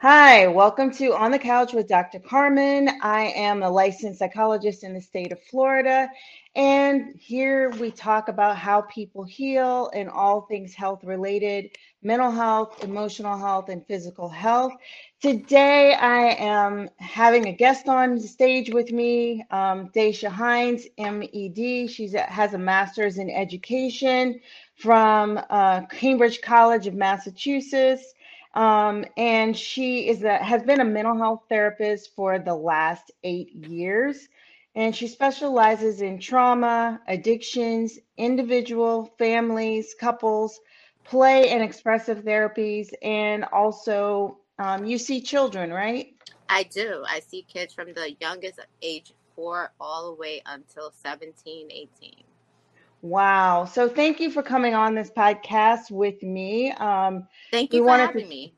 Hi, welcome to On the Couch with Dr. Carmen. I am a licensed psychologist in the state of Florida, and here we talk about how people heal and all things health related mental health, emotional health, and physical health. Today, I am having a guest on stage with me, um, Daisha Hines, MED. She has a master's in education from uh, Cambridge College of Massachusetts. Um, and she is a, has been a mental health therapist for the last eight years. And she specializes in trauma, addictions, individual, families, couples, play and expressive therapies, and also um, you see children, right? I do. I see kids from the youngest age four all the way until 17, 18. Wow. So thank you for coming on this podcast with me. Um, thank you for having to, me.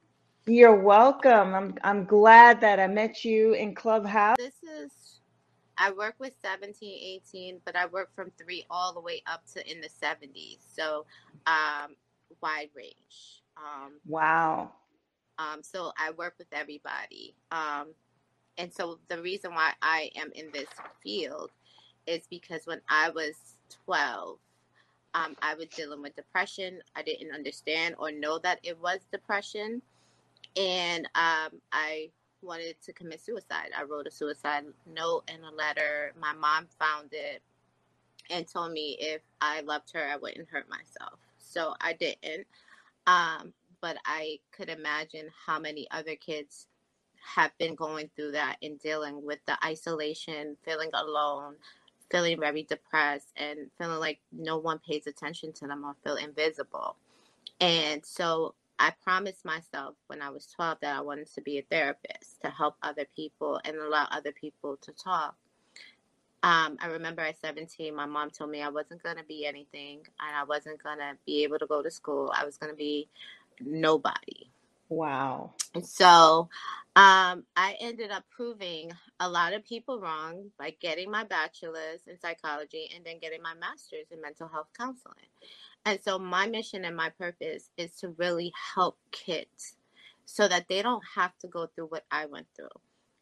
You're welcome. I'm I'm glad that I met you in Clubhouse. This is I work with 17, 18, but I work from 3 all the way up to in the 70s. So, um wide range. Um Wow. Um so I work with everybody. Um and so the reason why I am in this field is because when I was 12, um, I was dealing with depression. I didn't understand or know that it was depression. And um, I wanted to commit suicide. I wrote a suicide note and a letter. My mom found it and told me if I loved her, I wouldn't hurt myself. So I didn't. Um, but I could imagine how many other kids have been going through that and dealing with the isolation, feeling alone, feeling very depressed and feeling like no one pays attention to them or feel invisible. And so I promised myself when I was 12 that I wanted to be a therapist to help other people and allow other people to talk. Um, I remember at 17, my mom told me I wasn't going to be anything and I wasn't going to be able to go to school. I was going to be nobody. Wow. So um, I ended up proving a lot of people wrong by getting my bachelor's in psychology and then getting my master's in mental health counseling. And so my mission and my purpose is to really help kids so that they don't have to go through what I went through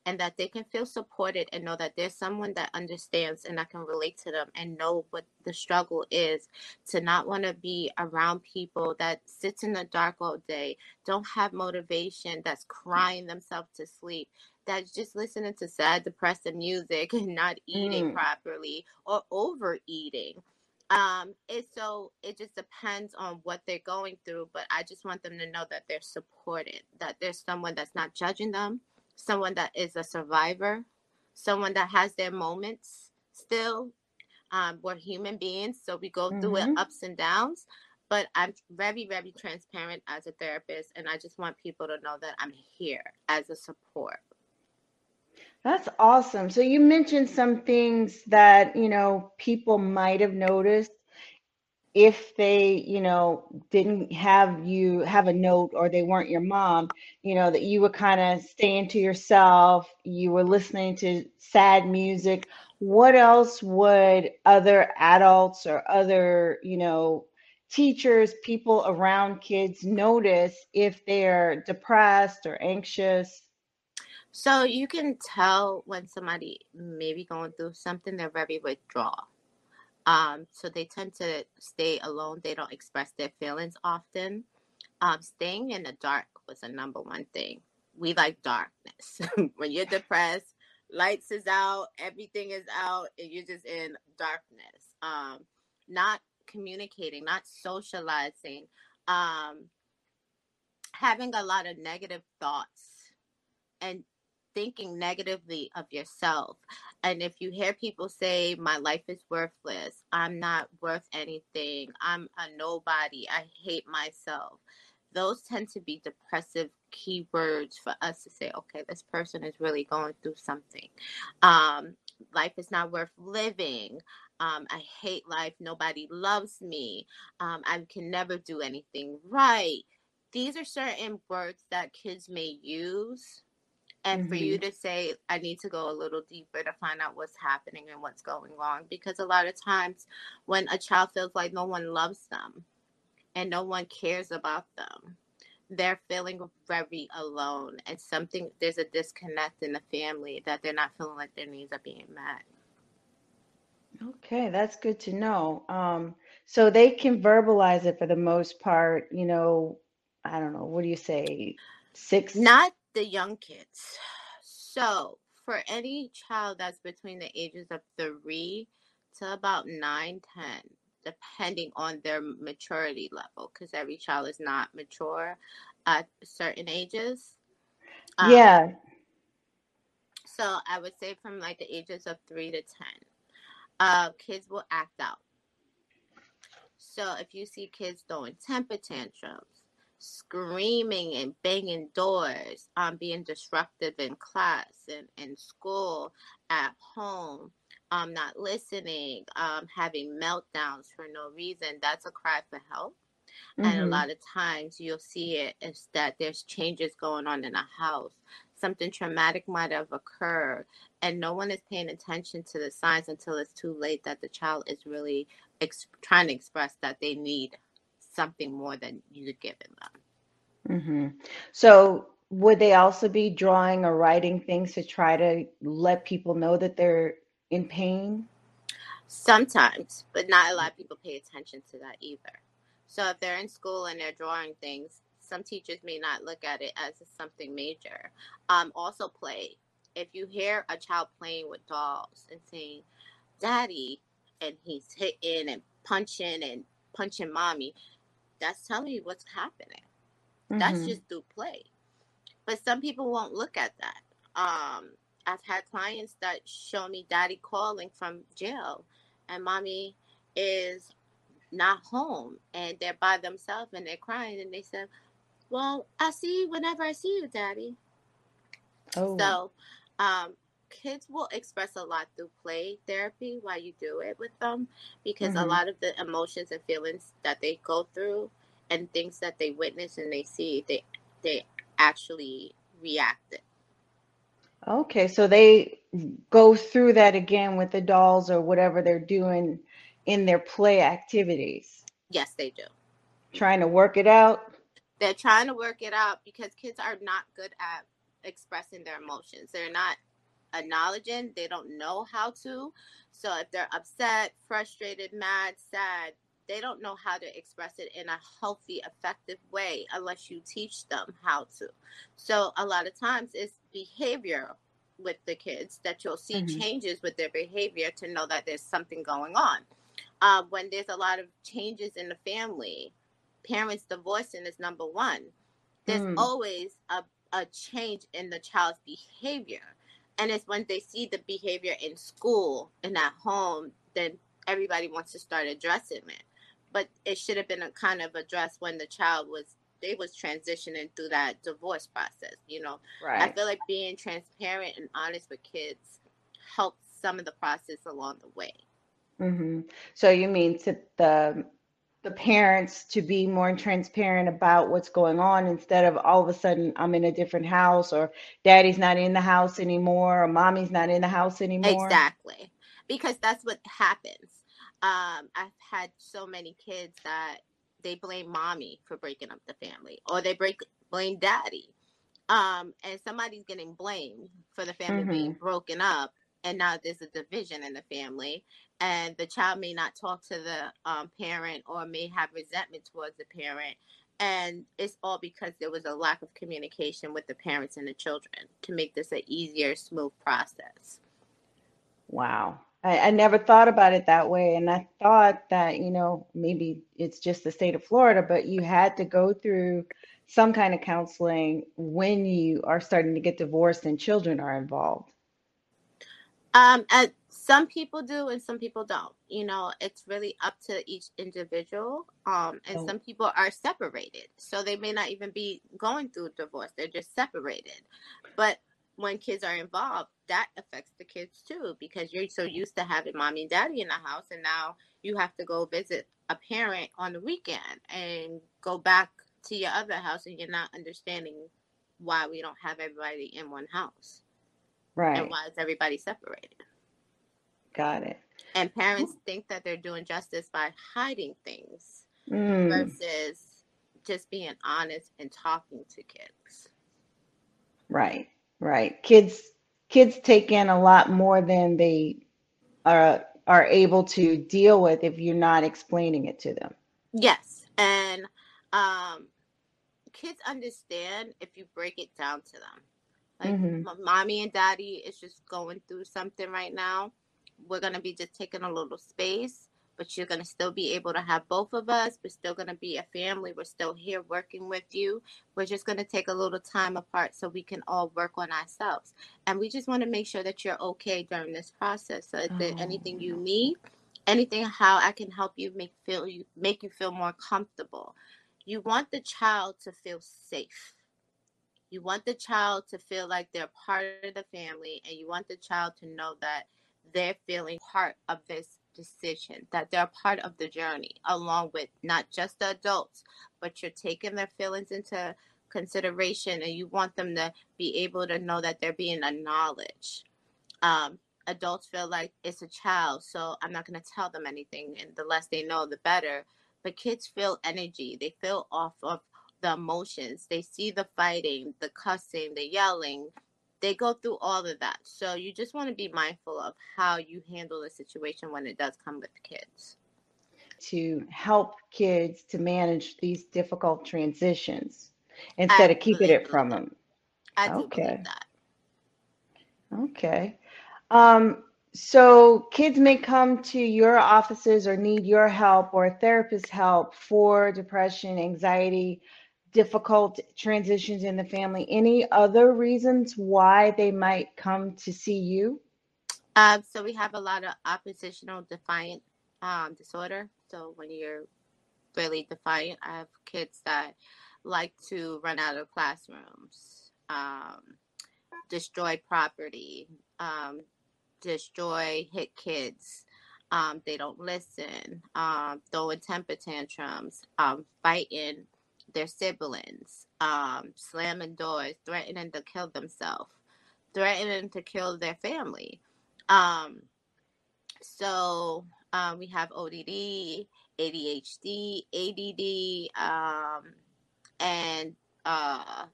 and that they can feel supported and know that there's someone that understands and that can relate to them and know what the struggle is to not want to be around people that sits in the dark all day don't have motivation that's crying themselves to sleep that's just listening to sad depressive music and not eating mm. properly or overeating um it's so it just depends on what they're going through but i just want them to know that they're supported that there's someone that's not judging them someone that is a survivor, someone that has their moments still. Um, we're human beings, so we go through mm-hmm. it ups and downs. But I'm very, very transparent as a therapist, and I just want people to know that I'm here as a support. That's awesome. So you mentioned some things that, you know, people might have noticed if they you know didn't have you have a note or they weren't your mom you know that you were kind of staying to yourself you were listening to sad music what else would other adults or other you know teachers people around kids notice if they're depressed or anxious? So you can tell when somebody maybe going through something they're very withdrawal um, so they tend to stay alone. They don't express their feelings often. Um, staying in the dark was a number one thing. We like darkness. when you're depressed, lights is out, everything is out, and you're just in darkness. Um, not communicating, not socializing, um, having a lot of negative thoughts, and thinking negatively of yourself. And if you hear people say, My life is worthless, I'm not worth anything, I'm a nobody, I hate myself, those tend to be depressive keywords for us to say, Okay, this person is really going through something. Um, life is not worth living. Um, I hate life. Nobody loves me. Um, I can never do anything right. These are certain words that kids may use and mm-hmm. for you mm-hmm. to say i need to go a little deeper to find out what's happening and what's going on because a lot of times when a child feels like no one loves them and no one cares about them they're feeling very alone and something there's a disconnect in the family that they're not feeling like their needs are being met. Okay, that's good to know. Um, so they can verbalize it for the most part, you know, I don't know, what do you say? Six? Not the young kids. So for any child that's between the ages of three to about nine, ten, depending on their maturity level, because every child is not mature at certain ages. Um, yeah. So I would say from like the ages of three to 10, uh, kids will act out. So if you see kids throwing temper tantrums, screaming and banging doors, um, being disruptive in class and in school, at home, um, not listening, um, having meltdowns for no reason, that's a cry for help. Mm-hmm. And a mm-hmm. lot of times you'll see it is that there's changes going on in a house. Something traumatic might have occurred, and no one is paying attention to the signs until it's too late that the child is really ex- trying to express that they need something more than you've given them. Mm-hmm. So, would they also be drawing or writing things to try to let people know that they're in pain? Sometimes, but not a lot of people pay attention to that either. So if they're in school and they're drawing things, some teachers may not look at it as something major. Um, also, play. If you hear a child playing with dolls and saying, Daddy, and he's hitting and punching and punching mommy, that's telling you what's happening. Mm-hmm. That's just through play. But some people won't look at that. Um, I've had clients that show me daddy calling from jail and mommy is not home and they're by themselves and they're crying and they said, Well, I see you whenever I see you, daddy. Oh. So um, kids will express a lot through play therapy while you do it with them because mm-hmm. a lot of the emotions and feelings that they go through and things that they witness and they see, they they actually react it. Okay, so they go through that again with the dolls or whatever they're doing in their play activities. Yes, they do. Trying to work it out. They're trying to work it out because kids are not good at expressing their emotions. They're not acknowledging, they don't know how to. So if they're upset, frustrated, mad, sad, they don't know how to express it in a healthy, effective way unless you teach them how to. So a lot of times it's behavior with the kids that you'll see mm-hmm. changes with their behavior to know that there's something going on. Uh, when there's a lot of changes in the family, parents divorcing is number one. There's mm. always a, a change in the child's behavior. And it's when they see the behavior in school and at home, then everybody wants to start addressing it but it should have been a kind of addressed when the child was they was transitioning through that divorce process you know right. i feel like being transparent and honest with kids helps some of the process along the way mm-hmm. so you mean to the the parents to be more transparent about what's going on instead of all of a sudden I'm in a different house or daddy's not in the house anymore or mommy's not in the house anymore. Exactly. Because that's what happens um, I've had so many kids that they blame mommy for breaking up the family, or they break blame daddy, um, and somebody's getting blamed for the family mm-hmm. being broken up, and now there's a division in the family, and the child may not talk to the um, parent or may have resentment towards the parent, and it's all because there was a lack of communication with the parents and the children to make this an easier, smooth process. Wow. I, I never thought about it that way. And I thought that, you know, maybe it's just the state of Florida, but you had to go through some kind of counseling when you are starting to get divorced and children are involved. Um, and some people do and some people don't. You know, it's really up to each individual. Um, and oh. some people are separated, so they may not even be going through divorce; they're just separated. But when kids are involved, that affects the kids too because you're so used to having mommy and daddy in the house, and now you have to go visit a parent on the weekend and go back to your other house, and you're not understanding why we don't have everybody in one house. Right. And why is everybody separated? Got it. And parents think that they're doing justice by hiding things mm. versus just being honest and talking to kids. Right, right. Kids kids take in a lot more than they are are able to deal with if you're not explaining it to them. Yes, and um, kids understand if you break it down to them. Like, mm-hmm. mommy and daddy is just going through something right now. We're gonna be just taking a little space but you're going to still be able to have both of us. We're still going to be a family. We're still here working with you. We're just going to take a little time apart so we can all work on ourselves. And we just want to make sure that you're okay during this process. So, if oh. there's anything you oh. need, anything how I can help you make feel you make you feel more comfortable. You want the child to feel safe. You want the child to feel like they're part of the family, and you want the child to know that they're feeling part of this decision, that they're part of the journey, along with not just the adults, but you're taking their feelings into consideration and you want them to be able to know that they're being acknowledged. Um, adults feel like it's a child, so I'm not going to tell them anything, and the less they know, the better. But kids feel energy, they feel off of the emotions, they see the fighting, the cussing, the yelling, they go through all of that. So you just want to be mindful of how you handle the situation when it does come with kids. To help kids to manage these difficult transitions instead of keeping it from them. I okay. Okay. Um, so kids may come to your offices or need your help or a therapist's help for depression, anxiety, difficult transitions in the family, any other reasons why they might come to see you? Uh, so we have a lot of oppositional defiant um, disorder. So when you're really defiant, I have kids that like to run out of classrooms, um, destroy property, um, destroy hit kids. Um, they don't listen, um, throwing temper tantrums, um, fighting their siblings, um, slamming doors, threatening to kill themselves, threatening to kill their family. Um, so um, we have ODD, ADHD, ADD, um, and uh,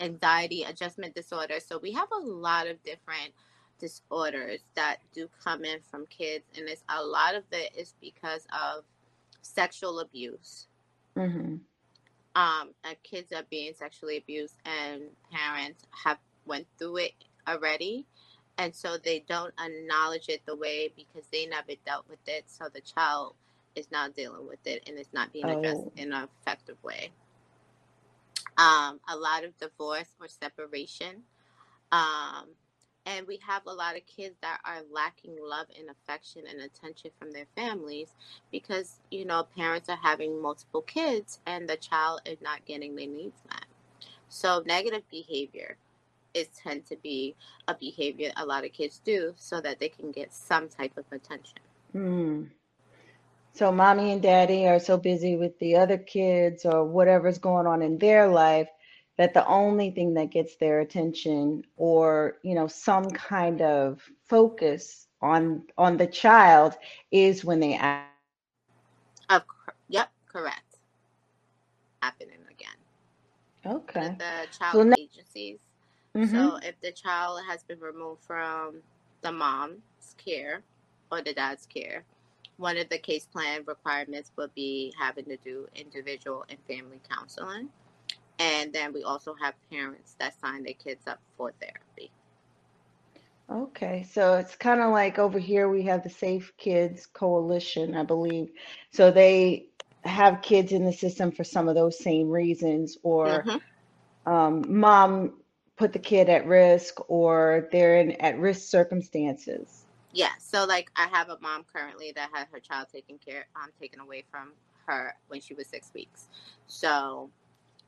anxiety adjustment disorder. So we have a lot of different disorders that do come in from kids, and it's a lot of it is because of sexual abuse. Mm-hmm um, kids are being sexually abused and parents have went through it already. And so they don't acknowledge it the way because they never dealt with it. So the child is not dealing with it and it's not being addressed oh. in an effective way. Um, a lot of divorce or separation um, and we have a lot of kids that are lacking love and affection and attention from their families because you know parents are having multiple kids and the child is not getting their needs met so negative behavior is tend to be a behavior a lot of kids do so that they can get some type of attention mm. so mommy and daddy are so busy with the other kids or whatever's going on in their life that the only thing that gets their attention or you know some kind of focus on on the child is when they act of yep correct. Happening again. Okay. The child so now- agencies mm-hmm. so if the child has been removed from the mom's care or the dad's care one of the case plan requirements would be having to do individual and family counseling and then we also have parents that sign their kids up for therapy. Okay, so it's kind of like over here we have the Safe Kids Coalition, I believe. So they have kids in the system for some of those same reasons, or mm-hmm. um, mom put the kid at risk, or they're in at risk circumstances. Yeah, so like I have a mom currently that had her child taken care, um, taken away from her when she was six weeks. So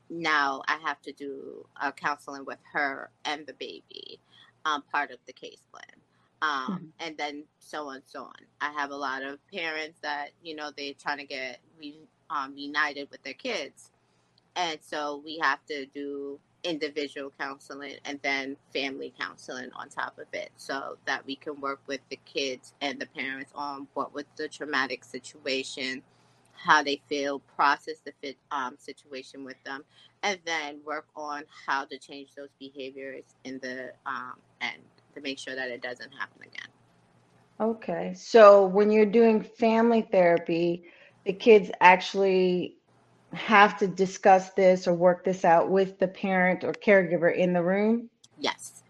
now I have to do uh, counseling with her and the baby, um, part of the case plan. Um, mm-hmm. And then so on, so on. I have a lot of parents that, you know, they're trying to get re- um, united with their kids. And so we have to do individual counseling and then family counseling on top of it so that we can work with the kids and the parents on what was the traumatic situation how they feel, process the fit, um, situation with them, and then work on how to change those behaviors in the um, end to make sure that it doesn't happen again. Okay. So when you're doing family therapy, the kids actually have to discuss this or work this out with the parent or caregiver in the room? Yes.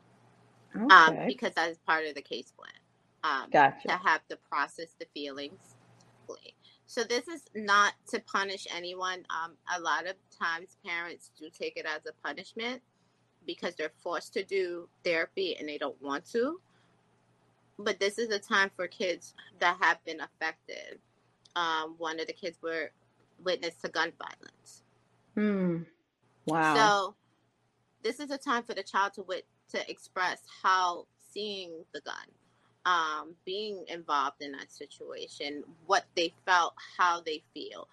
Okay. Um, because that is part of the case plan. Um, Gotcha. to have to process the feelings. So this is not to punish anyone. Um, a lot of times parents do take it as a punishment because they're forced to do therapy and they don't want to. But this is a time for kids that have been affected. Um, one of the kids were witness to gun violence. Hmm. Wow. So this is a time for the child to wit- to express how seeing the gun, um, being involved in that situation, what they felt, how they feel,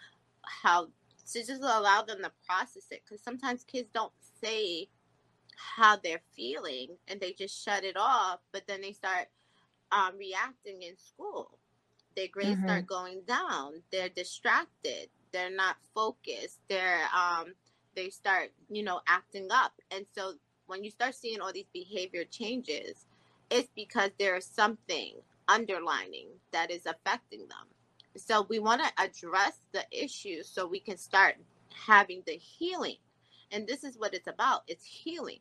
how to just allow them to process it. Because sometimes kids don't say how they're feeling and they just shut it off, but then they start um, reacting in school. Their grades Mhm. start going down. They're distracted. They're not focused. They're um, they start you know acting up, and so when you start seeing all these behavior changes, it's because there's something underlining that is affecting them. So we want to address the issues so we can start having the healing. And this is what it's about. It's healing.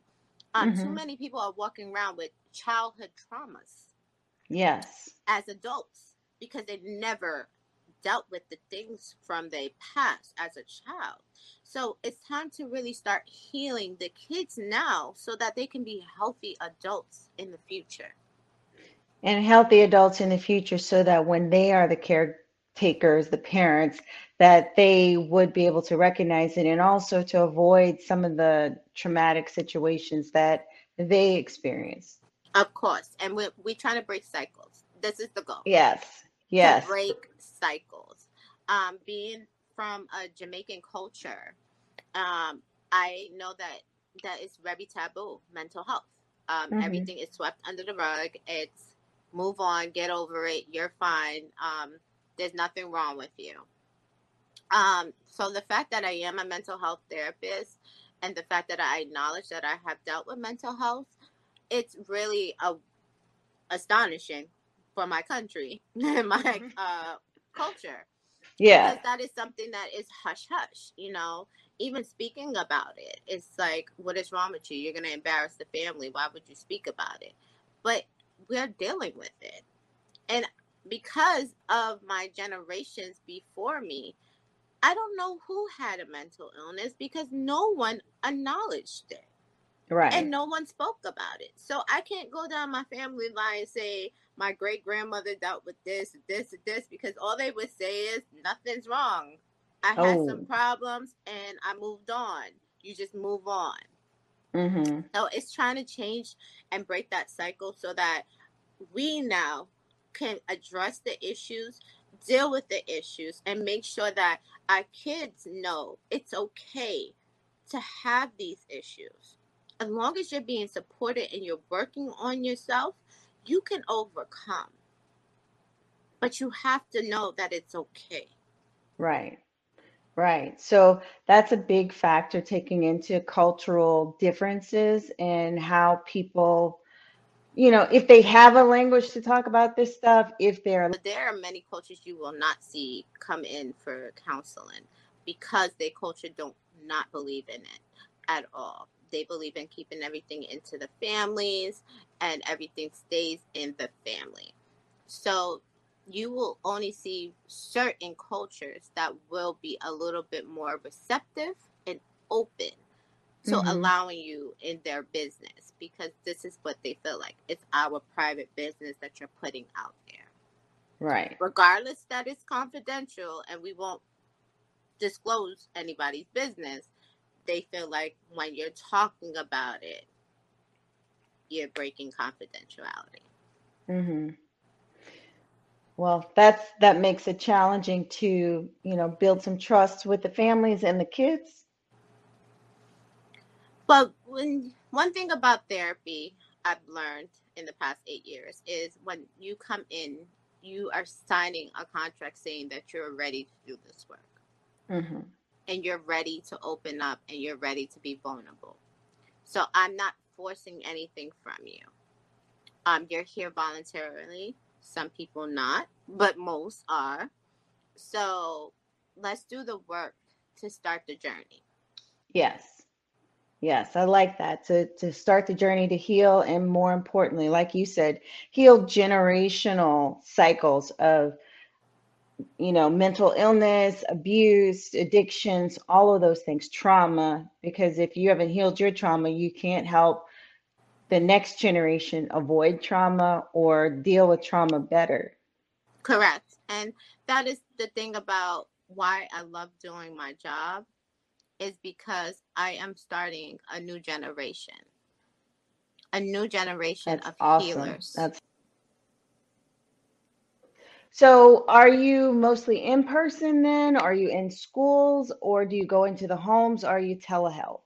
Um, Too Mhm. many people are walking around with childhood traumas yes. as adults because they never dealt with the things from their past as a child. So it's time to really start healing the kids now so that they can be healthy adults in the future. And healthy adults in the future so that when they are the caretakers, the parents, that they would be able to recognize it and also to avoid some of the traumatic situations that they experience. Of course. And we're, we trying to break cycles. This is the goal. Yes. Yes. To break cycles. Um, being from a Jamaican culture, um, I know that that is very taboo, mental health. Um, Mhm. Everything is swept under the rug. It's move on, get over it, you're fine. Um, there's nothing wrong with you. Um, so the fact that I am a mental health therapist and the fact that I acknowledge that I have dealt with mental health, it's really a, astonishing for my country and my Mhm. uh, culture Yeah. because that is something that is hush hush you know even speaking about it it's like what is wrong with you you're going to embarrass the family why would you speak about it but we're dealing with it and because of my generations before me i don't know who had a mental illness because no one acknowledged it Right. and no one spoke about it. So I can't go down my family line and say my great grandmother dealt with this, this, this, because all they would say is nothing's wrong. I had Oh. some problems and I moved on. You just move on. hmm So it's trying to change and break that cycle so that we now can address the issues, deal with the issues, and make sure that our kids know it's okay to have these issues. As long as you're being supported and you're working on yourself, you can overcome. But you have to know that it's okay. Right. Right. So that's a big factor taking into cultural differences and how people, you know, if they have a language to talk about this stuff, if they're, there are many cultures you will not see come in for counseling because their culture don't not believe in it at all. They believe in keeping everything into the families and everything stays in the family. So you will only see certain cultures that will be a little bit more receptive and open to Mhm. allowing you in their business because this is what they feel like. It's our private business that you're putting out there right. regardless that it's confidential and we won't disclose anybody's business, they feel like when you're talking about it, you're breaking confidentiality. hmm Well, that's that makes it challenging to, you know, build some trust with the families and the kids. But when one thing about therapy I've learned in the past eight years is when you come in you are signing a contract saying that you're ready to do this work. Mm-hmm. And you're ready to open up and you're ready to be vulnerable. So I'm not forcing anything from you. Um, you're here voluntarily. Some people not, but most are. So let's do the work to start the journey. Yes. Yes, I like that to to start the journey to heal and more importantly, like you said, heal generational cycles of you know, mental illness, abuse, addictions, all of those things, trauma because if you haven't healed your trauma, you can't help the next generation avoid trauma or deal with trauma better. Correct. And that is the thing about why I love doing my job is because I am starting a new generation. A new generation That's of awesome. healers. That's so are you mostly in person then? Are you in schools or do you go into the homes? Are you telehealth?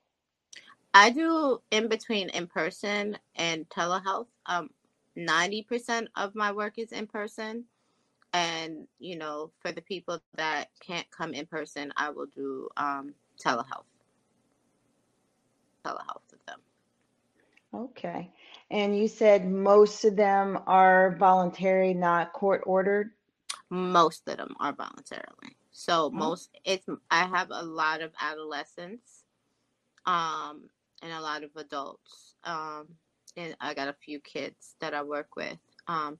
I do in between in person and telehealth. Um, 90% of my work is in person. And, you know, for the people that can't come in person, I will do um, telehealth. Telehealth with them. Okay. And you said most of them are voluntary, not court ordered? Most of them are voluntarily. So oh. most it's I have a lot of adolescents, um, and a lot of adults. Um, and I got a few kids that I work with. Um,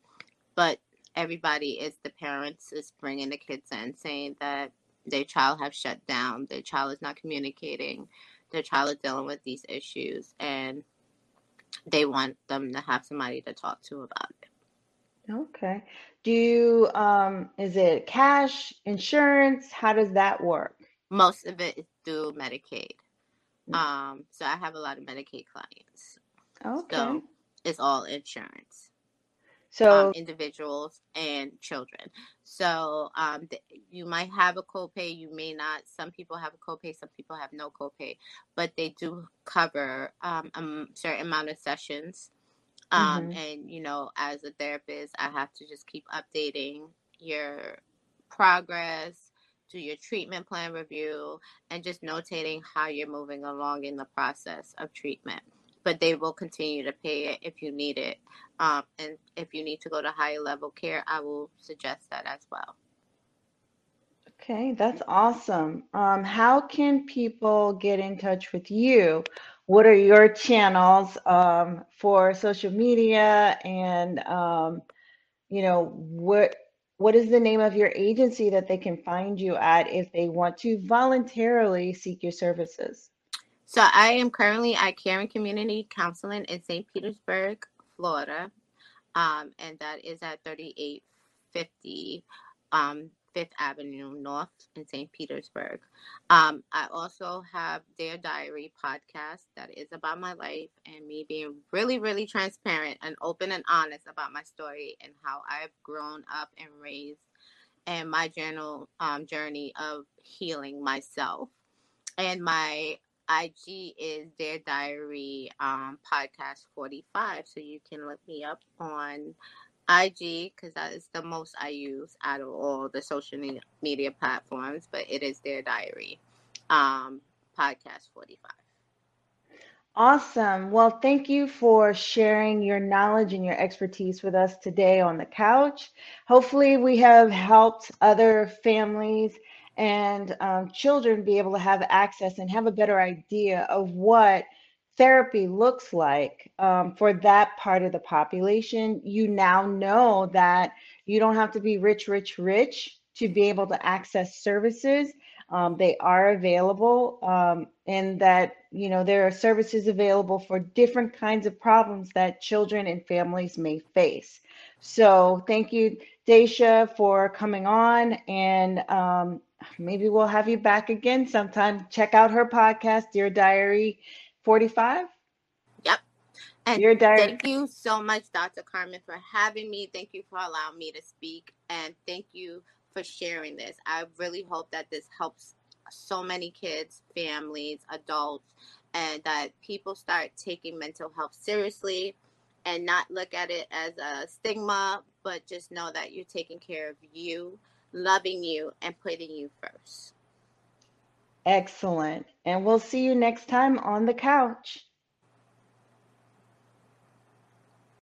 but everybody is the parents is bringing the kids in saying that their child have shut down, their child is not communicating, their child is dealing with these issues, and they want them to have somebody to talk to about it. Okay. Do you, um, is it cash, insurance? How does that work? Most of it is through Medicaid. Mm. Um, so I have a lot of Medicaid clients. Okay. So it's all insurance. So um, individuals and children. So um, th- you might have a copay, you may not. Some people have a copay, some people have no copay, but they do cover um, a certain amount of sessions um, mm-hmm. And, you know, as a therapist, I have to just keep updating your progress, do your treatment plan review, and just notating how you're moving along in the process of treatment. But they will continue to pay it if you need it. Um, and if you need to go to higher level care, I will suggest that as well. Okay, that's awesome. Um, how can people get in touch with you? what are your channels um, for social media and um, you know what what is the name of your agency that they can find you at if they want to voluntarily seek your services? So i am currently at caring community counseling in st petersburg florida. Um, and that is at 3850 um, Fifth Avenue North in St. Petersburg. Um, I also have Dear Diary podcast that is about my life and me being really, really transparent and open and honest about my story and how I've grown up and raised and my journal um, journey of healing myself. And my IG is Dear Diary um, podcast 45. So you can look me up on IG because that is the most I use out of all the social media platforms, but it is Dear Diary. Um, podcast 45. Awesome. Well, thank you for sharing your knowledge and your expertise with us today on the couch. Hopefully, we have helped other families and um, children be able to have access and have a better idea of what therapy looks like um, for that part of the population, you now know that you don't have to be rich, rich, rich to be able to access services. Um, they are available, um, and that you know there are services available for different kinds of problems that children and families may face. So, thank you, Daisha, for coming on, and um, maybe we'll have you back again sometime. Check out her podcast, Dear Diary 45? Yep. And you're done. thank you so much, Dr. Carmen, for having me. Thank you for allowing me to speak. And thank you for sharing this. I really hope that this helps so many kids, families, adults, and that people start taking mental health seriously and not look at it as a stigma, but just know that you're taking care of you, loving you, and putting you first. Excellent. And we'll see you next time on the couch.